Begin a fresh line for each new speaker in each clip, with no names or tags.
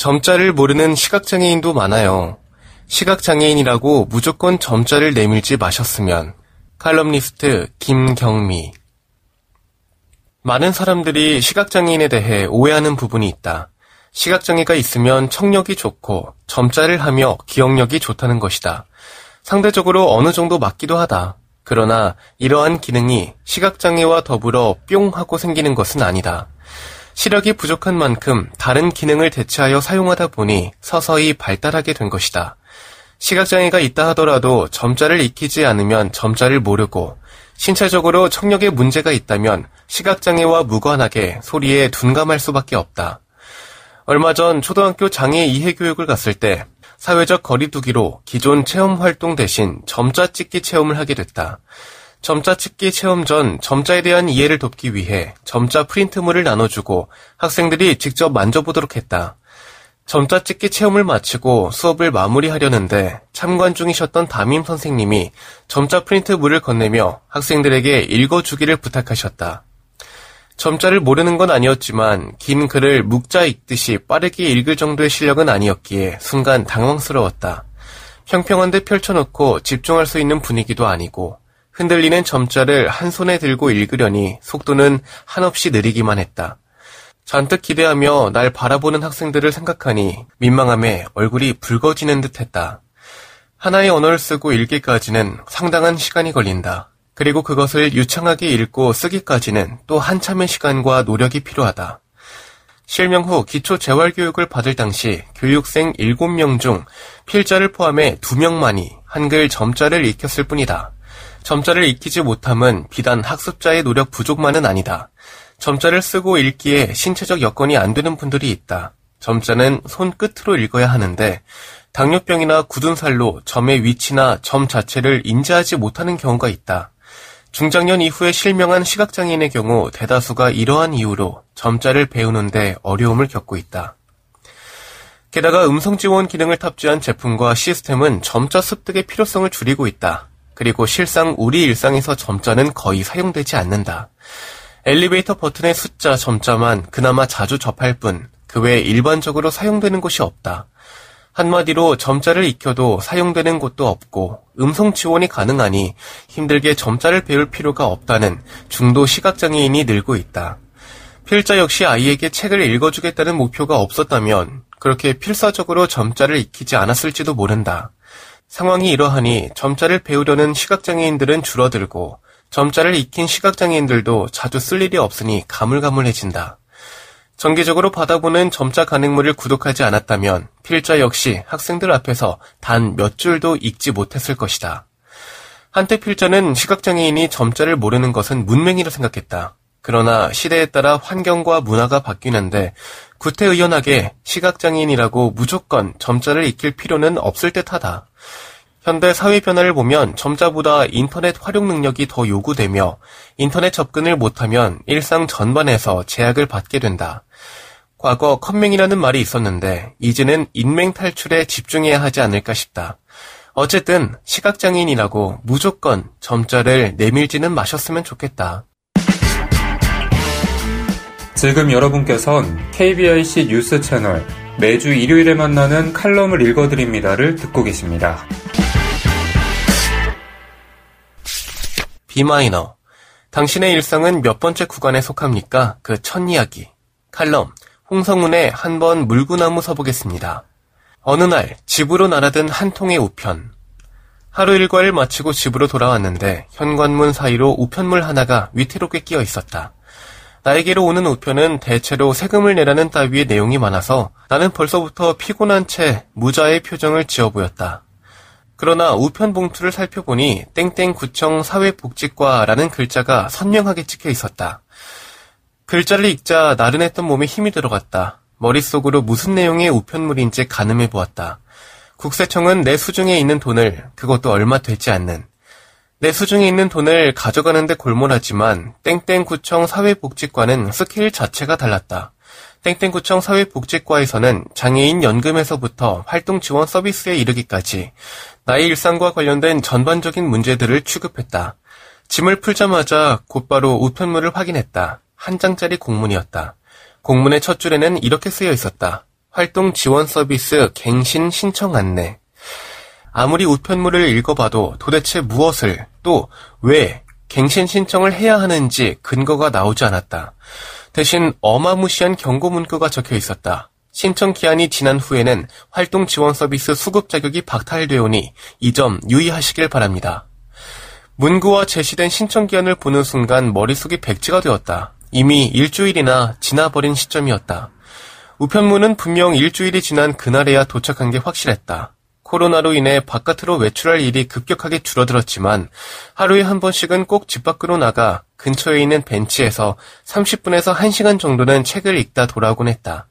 점자를 모르는 시각장애인도 많아요. 시각장애인이라고 무조건 점자를 내밀지 마셨으면. 칼럼니스트 김경미. 많은 사람들이 시각장애인에 대해 오해하는 부분이 있다. 시각장애가 있으면 청력이 좋고 점자를 하며 기억력이 좋다는 것이다. 상대적으로 어느 정도 맞기도 하다. 그러나 이러한 기능이 시각장애와 더불어 뿅 하고 생기는 것은 아니다. 시력이 부족한 만큼 다른 기능을 대체하여 사용하다 보니 서서히 발달하게 된 것이다. 시각장애가 있다 하더라도 점자를 익히지 않으면 점자를 모르고 신체적으로 청력에 문제가 있다면 시각장애와 무관하게 소리에 둔감할 수밖에 없다. 얼마 전 초등학교 장애 이해 교육을 갔을 때 사회적 거리두기로 기존 체험 활동 대신 점자 찍기 체험을 하게 됐다. 점자 찍기 체험 전 점자에 대한 이해를 돕기 위해 점자 프린트물을 나눠주고 학생들이 직접 만져보도록 했다. 점자 찍기 체험을 마치고 수업을 마무리하려는데 참관 중이셨던 담임 선생님이 점자 프린트물을 건네며 학생들에게 읽어주기를 부탁하셨다. 점자를 모르는 건 아니었지만 긴 글을 묵자 읽듯이 빠르게 읽을 정도의 실력은 아니었기에 순간 당황스러웠다. 평평한 데 펼쳐놓고 집중할 수 있는 분위기도 아니고 흔들리는 점자를 한 손에 들고 읽으려니 속도는 한없이 느리기만 했다. 잔뜩 기대하며 날 바라보는 학생들을 생각하니 민망함에 얼굴이 붉어지는 듯 했다. 하나의 언어를 쓰고 읽기까지는 상당한 시간이 걸린다. 그리고 그것을 유창하게 읽고 쓰기까지는 또 한참의 시간과 노력이 필요하다. 실명 후 기초 재활교육을 받을 당시 교육생 7명 중 필자를 포함해 2명만이 한글 점자를 익혔을 뿐이다. 점자를 익히지 못함은 비단 학습자의 노력 부족만은 아니다. 점자를 쓰고 읽기에 신체적 여건이 안 되는 분들이 있다. 점자는 손끝으로 읽어야 하는데 당뇨병이나 굳은 살로 점의 위치나 점 자체를 인지하지 못하는 경우가 있다. 중장년 이후에 실명한 시각장애인의 경우 대다수가 이러한 이유로 점자를 배우는데 어려움을 겪고 있다. 게다가 음성 지원 기능을 탑재한 제품과 시스템은 점자 습득의 필요성을 줄이고 있다. 그리고 실상 우리 일상에서 점자는 거의 사용되지 않는다. 엘리베이터 버튼의 숫자 점자만 그나마 자주 접할 뿐, 그 외에 일반적으로 사용되는 곳이 없다. 한마디로 점자를 익혀도 사용되는 곳도 없고 음성 지원이 가능하니 힘들게 점자를 배울 필요가 없다는 중도 시각장애인이 늘고 있다. 필자 역시 아이에게 책을 읽어주겠다는 목표가 없었다면 그렇게 필사적으로 점자를 익히지 않았을지도 모른다. 상황이 이러하니 점자를 배우려는 시각장애인들은 줄어들고 점자를 익힌 시각장애인들도 자주 쓸 일이 없으니 가물가물해진다. 정기적으로 받아보는 점자 가능물을 구독하지 않았다면 필자 역시 학생들 앞에서 단 몇 줄도 읽지 못했을 것이다. 한때 필자는 시각장애인이 점자를 모르는 것은 문맹이라 생각했다. 그러나 시대에 따라 환경과 문화가 바뀌는데 구태의연하게 시각장애인이라고 무조건 점자를 익힐 필요는 없을 듯하다. 현대 사회 변화를 보면 점자보다 인터넷 활용 능력이 더 요구되며 인터넷 접근을 못하면 일상 전반에서 제약을 받게 된다. 과거 컴맹이라는 말이 있었는데 이제는 인맹 탈출에 집중해야 하지 않을까 싶다. 어쨌든 시각장애인이라고 무조건 점자를 내밀지는 마셨으면 좋겠다.
지금 여러분께선 KBIC 뉴스 채널 매주 일요일에 만나는 칼럼을 읽어드립니다를 듣고 계십니다.
B마이너. 당신의 일상은 몇 번째 구간에 속합니까? 그 첫 이야기. 칼럼. 홍성운의 한 번 물구나무 서보겠습니다. 어느 날 집으로 날아든 한 통의 우편. 하루 일과를 마치고 집으로 돌아왔는데 현관문 사이로 우편물 하나가 위태롭게 끼어 있었다. 나에게로 오는 우편은 대체로 세금을 내라는 따위의 내용이 많아서 나는 벌써부터 피곤한 채 무자의 표정을 지어 보였다. 그러나 우편 봉투를 살펴보니 땡땡구청 사회복지과라는 글자가 선명하게 찍혀 있었다. 글자를 읽자 나른했던 몸에 힘이 들어갔다. 머릿속으로 무슨 내용의 우편물인지 가늠해 보았다. 국세청은 내 수중에 있는 돈을 그것도 얼마 되지 않는 내 수중에 있는 돈을 가져가는데 골몰하지만 땡땡구청 사회복지과는 스케일 자체가 달랐다. 땡땡구청 사회복지과에서는 장애인 연금에서부터 활동 지원 서비스에 이르기까지 나의 일상과 관련된 전반적인 문제들을 취급했다. 짐을 풀자마자 곧바로 우편물을 확인했다. 한 장짜리 공문이었다. 공문의 첫 줄에는 이렇게 쓰여 있었다. 활동 지원 서비스 갱신 신청 안내. 아무리 우편물을 읽어봐도 도대체 무엇을 또 왜 갱신 신청을 해야 하는지 근거가 나오지 않았다. 대신 어마무시한 경고 문구가 적혀 있었다. 신청 기한이 지난 후에는 활동 지원 서비스 수급 자격이 박탈되오니 이 점 유의하시길 바랍니다. 문구와 제시된 신청 기한을 보는 순간 머릿속이 백지가 되었다. 이미 일주일이나 지나버린 시점이었다. 우편물은 분명 일주일이 지난 그날에야 도착한 게 확실했다. 코로나로 인해 바깥으로 외출할 일이 급격하게 줄어들었지만 하루에 한 번씩은 꼭 집 밖으로 나가 근처에 있는 벤치에서 30분에서 1시간 정도는 책을 읽다 돌아오곤 했다.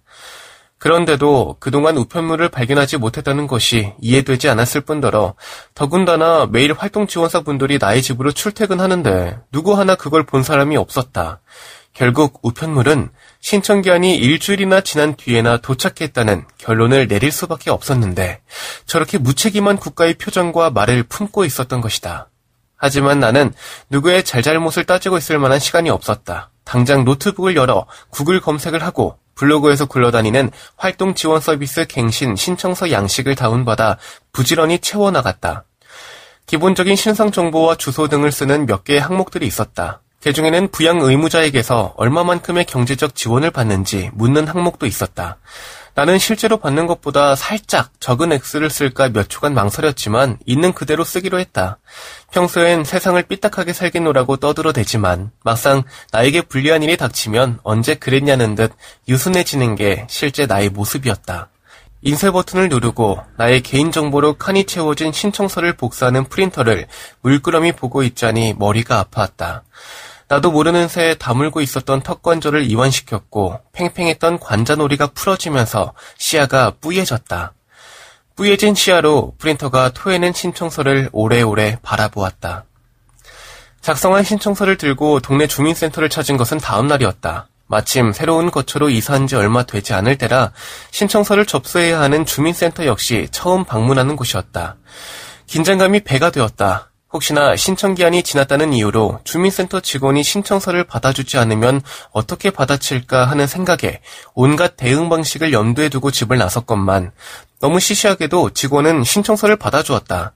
그런데도 그동안 우편물을 발견하지 못했다는 것이 이해되지 않았을 뿐더러 더군다나 매일 활동 지원사 분들이 나의 집으로 출퇴근하는데 누구 하나 그걸 본 사람이 없었다. 결국 우편물은 신청 기한이 일주일이나 지난 뒤에나 도착했다는 결론을 내릴 수밖에 없었는데 저렇게 무책임한 국가의 표정과 말을 품고 있었던 것이다. 하지만 나는 누구의 잘잘못을 따지고 있을 만한 시간이 없었다. 당장 노트북을 열어 구글 검색을 하고 블로그에서 굴러다니는 활동 지원 서비스 갱신 신청서 양식을 다운받아 부지런히 채워나갔다. 기본적인 신상 정보와 주소 등을 쓰는 몇 개의 항목들이 있었다. 그 중에는 부양 의무자에게서 얼마만큼의 경제적 지원을 받는지 묻는 항목도 있었다. 나는 실제로 받는 것보다 살짝 적은 액수를 쓸까 몇 초간 망설였지만 있는 그대로 쓰기로 했다. 평소엔 세상을 삐딱하게 살겠노라고 떠들어대지만 막상 나에게 불리한 일이 닥치면 언제 그랬냐는 듯 유순해지는 게 실제 나의 모습이었다. 인쇄 버튼을 누르고 나의 개인정보로 칸이 채워진 신청서를 복사하는 프린터를 물끄러미 보고 있자니 머리가 아파왔다. 나도 모르는 새에 다물고 있었던 턱관절을 이완시켰고 팽팽했던 관자놀이가 풀어지면서 시야가 뿌얘졌다. 뿌얘진 시야로 프린터가 토해낸 신청서를 오래오래 바라보았다. 작성한 신청서를 들고 동네 주민센터를 찾은 것은 다음 날이었다. 마침 새로운 거처로 이사한 지 얼마 되지 않을 때라 신청서를 접수해야 하는 주민센터 역시 처음 방문하는 곳이었다. 긴장감이 배가 되었다. 혹시나 신청 기한이 지났다는 이유로 주민센터 직원이 신청서를 받아주지 않으면 어떻게 받아칠까 하는 생각에 온갖 대응 방식을 염두에 두고 집을 나섰건만 너무 시시하게도 직원은 신청서를 받아주었다.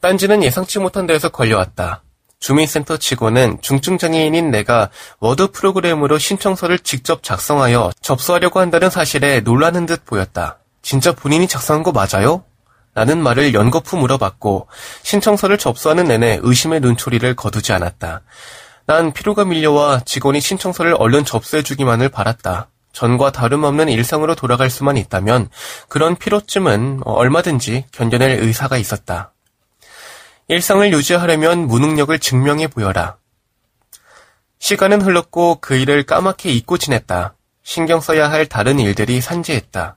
딴지는 예상치 못한 데에서 걸려왔다. 주민센터 직원은 중증장애인인 내가 워드 프로그램으로 신청서를 직접 작성하여 접수하려고 한다는 사실에 놀라는 듯 보였다. 진짜 본인이 작성한 거 맞아요? 라는 말을 연거푸 물어봤고 신청서를 접수하는 내내 의심의 눈초리를 거두지 않았다. 난 피로가 밀려와 직원이 신청서를 얼른 접수해주기만을 바랐다. 전과 다름없는 일상으로 돌아갈 수만 있다면 그런 피로쯤은 얼마든지 견뎌낼 의사가 있었다. 일상을 유지하려면 무능력을 증명해 보여라. 시간은 흘렀고 그 일을 까맣게 잊고 지냈다. 신경 써야 할 다른 일들이 산재했다.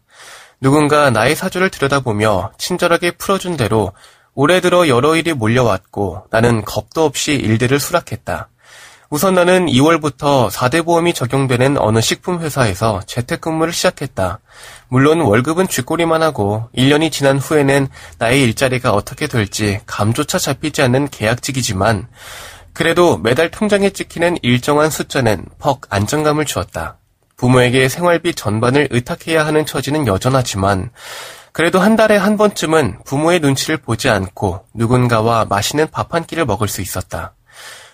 누군가 나의 사주를 들여다보며 친절하게 풀어준 대로 올해 들어 여러 일이 몰려왔고 나는 겁도 없이 일들을 수락했다. 우선 나는 2월부터 4대 보험이 적용되는 어느 식품 회사에서 재택근무를 시작했다. 물론 월급은 쥐꼬리만 하고 1년이 지난 후에는 나의 일자리가 어떻게 될지 감조차 잡히지 않는 계약직이지만 그래도 매달 통장에 찍히는 일정한 숫자는 퍽 안정감을 주었다. 부모에게 생활비 전반을 의탁해야 하는 처지는 여전하지만 그래도 한 달에 한 번쯤은 부모의 눈치를 보지 않고 누군가와 맛있는 밥 한 끼를 먹을 수 있었다.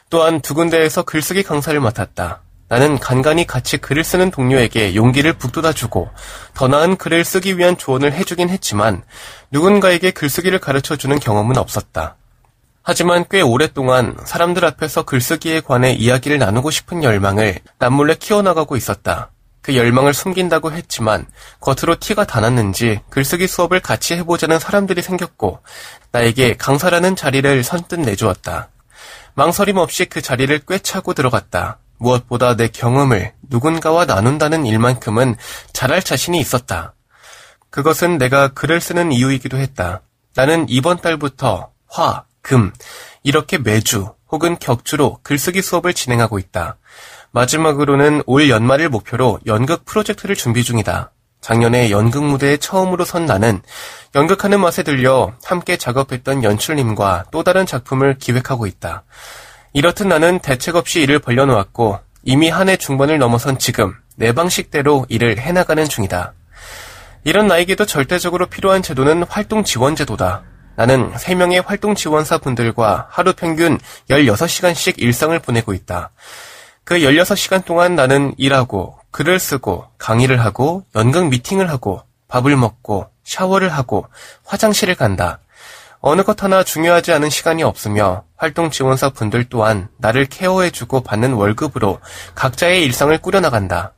또한 두 군데에서 글쓰기 강사를 맡았다. 나는 간간히 같이 글을 쓰는 동료에게 용기를 북돋아주고 더 나은 글을 쓰기 위한 조언을 해주긴 했지만 누군가에게 글쓰기를 가르쳐주는 경험은 없었다. 하지만 꽤 오랫동안 사람들 앞에서 글쓰기에 관해 이야기를 나누고 싶은 열망을 남몰래 키워나가고 있었다. 그 열망을 숨긴다고 했지만 겉으로 티가 다 났는지 글쓰기 수업을 같이 해보자는 사람들이 생겼고 나에게 강사라는 자리를 선뜻 내주었다. 망설임 없이 그 자리를 꿰차고 들어갔다. 무엇보다 내 경험을 누군가와 나눈다는 일만큼은 잘할 자신이 있었다. 그것은 내가 글을 쓰는 이유이기도 했다. 나는 이번 달부터 화, 금, 이렇게 매주 혹은 격주로 글쓰기 수업을 진행하고 있다. 마지막으로는 올 연말을 목표로 연극 프로젝트를 준비 중이다. 작년에 연극 무대에 처음으로 선 나는 연극하는 맛에 들려 함께 작업했던 연출님과 또 다른 작품을 기획하고 있다. 이렇듯 나는 대책 없이 일을 벌려놓았고 이미 한 해 중반을 넘어선 지금 내 방식대로 일을 해나가는 중이다. 이런 나에게도 절대적으로 필요한 제도는 활동 지원 제도다. 나는 3명의 활동 지원사 분들과 하루 평균 16시간씩 일상을 보내고 있다. 그 16시간 동안 나는 일하고, 글을 쓰고, 강의를 하고, 연극 미팅을 하고, 밥을 먹고, 샤워를 하고, 화장실을 간다. 어느 것 하나 중요하지 않은 시간이 없으며 활동 지원사 분들 또한 나를 케어해주고 받는 월급으로 각자의 일상을 꾸려나간다.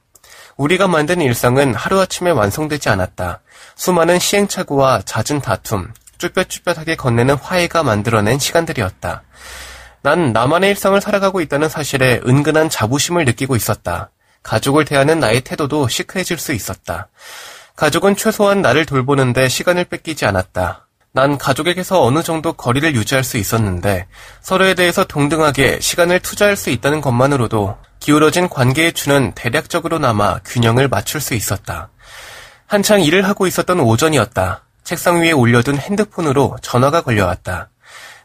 우리가 만든 일상은 하루아침에 완성되지 않았다. 수많은 시행착오와 잦은 다툼, 쭈뼛쭈뼛하게 건네는 화해가 만들어낸 시간들이었다. 난 나만의 일상을 살아가고 있다는 사실에 은근한 자부심을 느끼고 있었다. 가족을 대하는 나의 태도도 시크해질 수 있었다. 가족은 최소한 나를 돌보는데 시간을 뺏기지 않았다. 난 가족에게서 어느 정도 거리를 유지할 수 있었는데 서로에 대해서 동등하게 시간을 투자할 수 있다는 것만으로도 기울어진 관계에 주는 대략적으로나마 균형을 맞출 수 있었다. 한창 일을 하고 있었던 오전이었다. 책상 위에 올려둔 핸드폰으로 전화가 걸려왔다.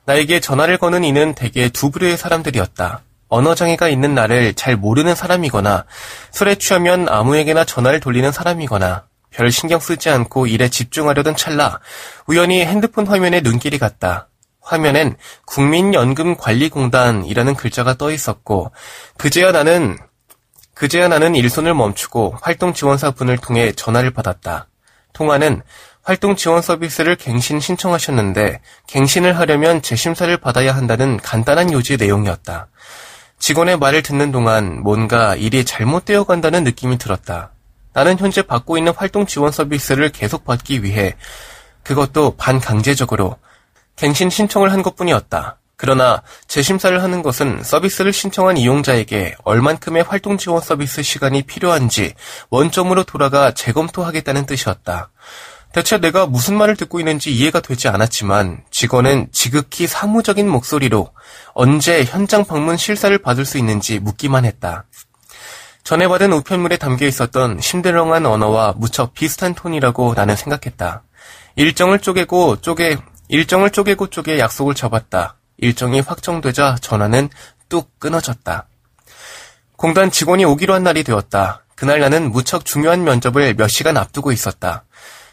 나에게 전화를 거는 이는 대개 두 부류의 사람들이었다. 언어장애가 있는 나를 잘 모르는 사람이거나 술에 취하면 아무에게나 전화를 돌리는 사람이거나 별 신경 쓰지 않고 일에 집중하려던 찰나 우연히 핸드폰 화면에 눈길이 갔다. 화면엔 국민연금관리공단이라는 글자가 떠 있었고 그제야 나는 그제야 나는 일손을 멈추고 활동 지원사 분을 통해 전화를 받았다. 통화는 활동 지원 서비스를 갱신 신청하셨는데 갱신을 하려면 재심사를 받아야 한다는 간단한 요지 내용이었다. 직원의 말을 듣는 동안 뭔가 일이 잘못되어 간다는 느낌이 들었다. 나는 현재 받고 있는 활동 지원 서비스를 계속 받기 위해 그것도 반강제적으로 갱신 신청을 한 것뿐이었다. 그러나 재심사를 하는 것은 서비스를 신청한 이용자에게 얼만큼의 활동 지원 서비스 시간이 필요한지 원점으로 돌아가 재검토하겠다는 뜻이었다. 대체 내가 무슨 말을 듣고 있는지 이해가 되지 않았지만 직원은 지극히 사무적인 목소리로 언제 현장 방문 실사를 받을 수 있는지 묻기만 했다. 전에 받은 우편물에 담겨 있었던 심드렁한 언어와 무척 비슷한 톤이라고 나는 생각했다. 일정을 쪼개고 쪼개, 일정을 쪼개고 쪼개 약속을 잡았다. 일정이 확정되자 전화는 뚝 끊어졌다. 공단 직원이 오기로 한 날이 되었다. 그날 나는 무척 중요한 면접을 몇 시간 앞두고 있었다.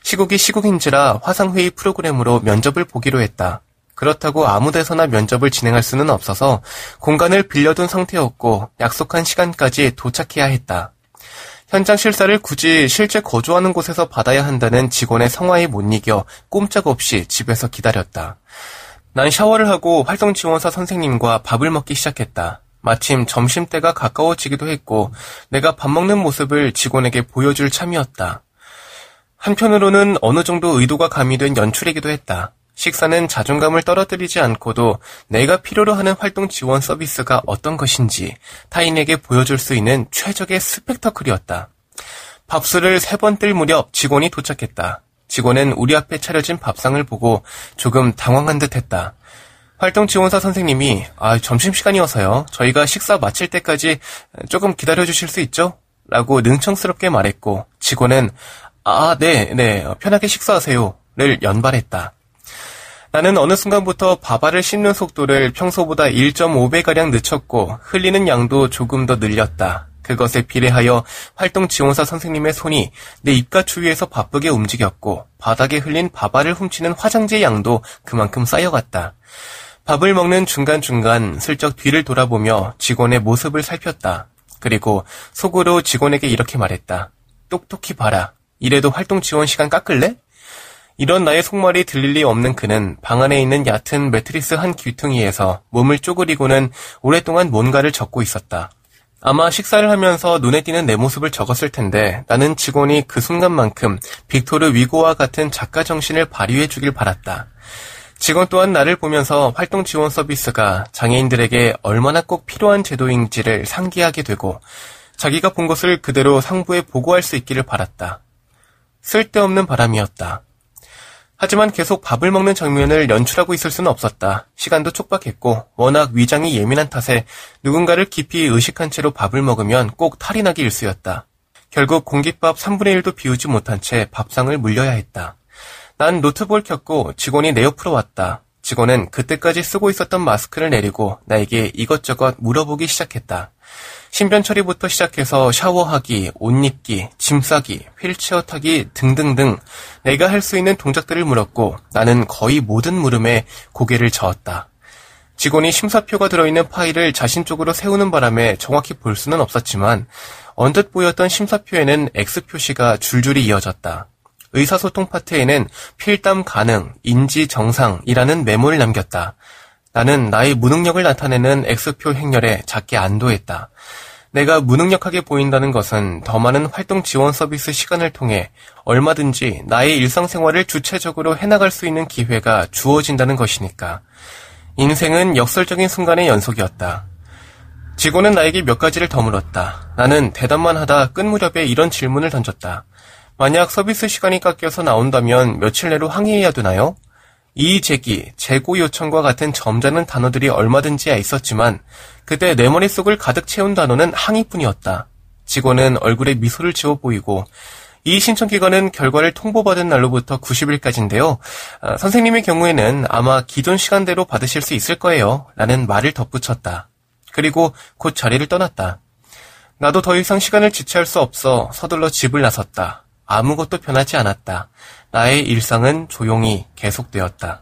시국이 시국인지라 화상회의 프로그램으로 면접을 보기로 했다. 그렇다고 아무 데서나 면접을 진행할 수는 없어서 공간을 빌려둔 상태였고 약속한 시간까지 도착해야 했다. 현장 실사를 굳이 실제 거주하는 곳에서 받아야 한다는 직원의 성화에 못 이겨 꼼짝없이 집에서 기다렸다. 난 샤워를 하고 활동 지원사 선생님과 밥을 먹기 시작했다. 마침 점심때가 가까워지기도 했고 내가 밥 먹는 모습을 직원에게 보여줄 참이었다. 한편으로는 어느 정도 의도가 가미된 연출이기도 했다. 식사는 자존감을 떨어뜨리지 않고도 내가 필요로 하는 활동 지원 서비스가 어떤 것인지 타인에게 보여줄 수 있는 최적의 스펙터클이었다. 밥술을 세 번 뜰 무렵 직원이 도착했다. 직원은 우리 앞에 차려진 밥상을 보고 조금 당황한 듯 했다. 활동 지원사 선생님이 아, 점심시간이어서요. 저희가 식사 마칠 때까지 조금 기다려 주실 수 있죠? 라고 능청스럽게 말했고 직원은 아, 네, 네. 편하게 식사하세요.를 연발했다. 나는 어느 순간부터 밥알을 씹는 속도를 평소보다 1.5배가량 늦췄고 흘리는 양도 조금 더 늘렸다. 그것에 비례하여 활동 지원사 선생님의 손이 내 입가 주위에서 바쁘게 움직였고 바닥에 흘린 밥알을 훔치는 화장지의 양도 그만큼 쌓여갔다. 밥을 먹는 중간중간 슬쩍 뒤를 돌아보며 직원의 모습을 살폈다. 그리고 속으로 직원에게 이렇게 말했다. 똑똑히 봐라. 이래도 활동 지원 시간 깎을래? 이런 나의 속말이 들릴 리 없는 그는 방 안에 있는 얕은 매트리스 한 귀퉁이에서 몸을 쪼그리고는 오랫동안 뭔가를 적고 있었다. 아마 식사를 하면서 눈에 띄는 내 모습을 적었을 텐데 나는 직원이 그 순간만큼 빅토르 위고와 같은 작가 정신을 발휘해 주길 바랐다. 직원 또한 나를 보면서 활동 지원 서비스가 장애인들에게 얼마나 꼭 필요한 제도인지를 상기하게 되고 자기가 본 것을 그대로 상부에 보고할 수 있기를 바랐다. 쓸데없는 바람이었다. 하지만 계속 밥을 먹는 장면을 연출하고 있을 수는 없었다. 시간도 촉박했고 워낙 위장이 예민한 탓에 누군가를 깊이 의식한 채로 밥을 먹으면 꼭 탈이 나기 일쑤였다. 결국 공깃밥 3분의 1도 비우지 못한 채 밥상을 물려야 했다. 난 노트북을 켰고 직원이 내 옆으로 왔다. 직원은 그때까지 쓰고 있었던 마스크를 내리고 나에게 이것저것 물어보기 시작했다. 신변 처리부터 시작해서 샤워하기, 옷 입기, 짐 싸기, 휠체어 타기 등등등 내가 할 수 있는 동작들을 물었고 나는 거의 모든 물음에 고개를 저었다. 직원이 심사표가 들어있는 파일을 자신 쪽으로 세우는 바람에 정확히 볼 수는 없었지만 언뜻 보였던 심사표에는 X 표시가 줄줄이 이어졌다. 의사소통 파트에는 필담 가능, 인지 정상이라는 메모를 남겼다. 나는 나의 무능력을 나타내는 X표 행렬에 작게 안도했다. 내가 무능력하게 보인다는 것은 더 많은 활동 지원 서비스 시간을 통해 얼마든지 나의 일상생활을 주체적으로 해나갈 수 있는 기회가 주어진다는 것이니까. 인생은 역설적인 순간의 연속이었다. 직원은 나에게 몇 가지를 더 물었다. 나는 대답만 하다 끝 무렵에 이런 질문을 던졌다. 만약 서비스 시간이 깎여서 나온다면 며칠 내로 항의해야 되나요? 이의 제기, 재고 요청과 같은 점잖은 단어들이 얼마든지 있었지만 그때 내 머릿속을 가득 채운 단어는 항의뿐이었다. 직원은 얼굴에 미소를 지어 보이고 이 신청 기간은 결과를 통보받은 날로부터 90일까지인데요. 아, 선생님의 경우에는 아마 기존 시간대로 받으실 수 있을 거예요. 라는 말을 덧붙였다. 그리고 곧 자리를 떠났다. 나도 더 이상 시간을 지체할 수 없어 서둘러 집을 나섰다. 아무것도 변하지 않았다. 나의 일상은 조용히 계속되었다.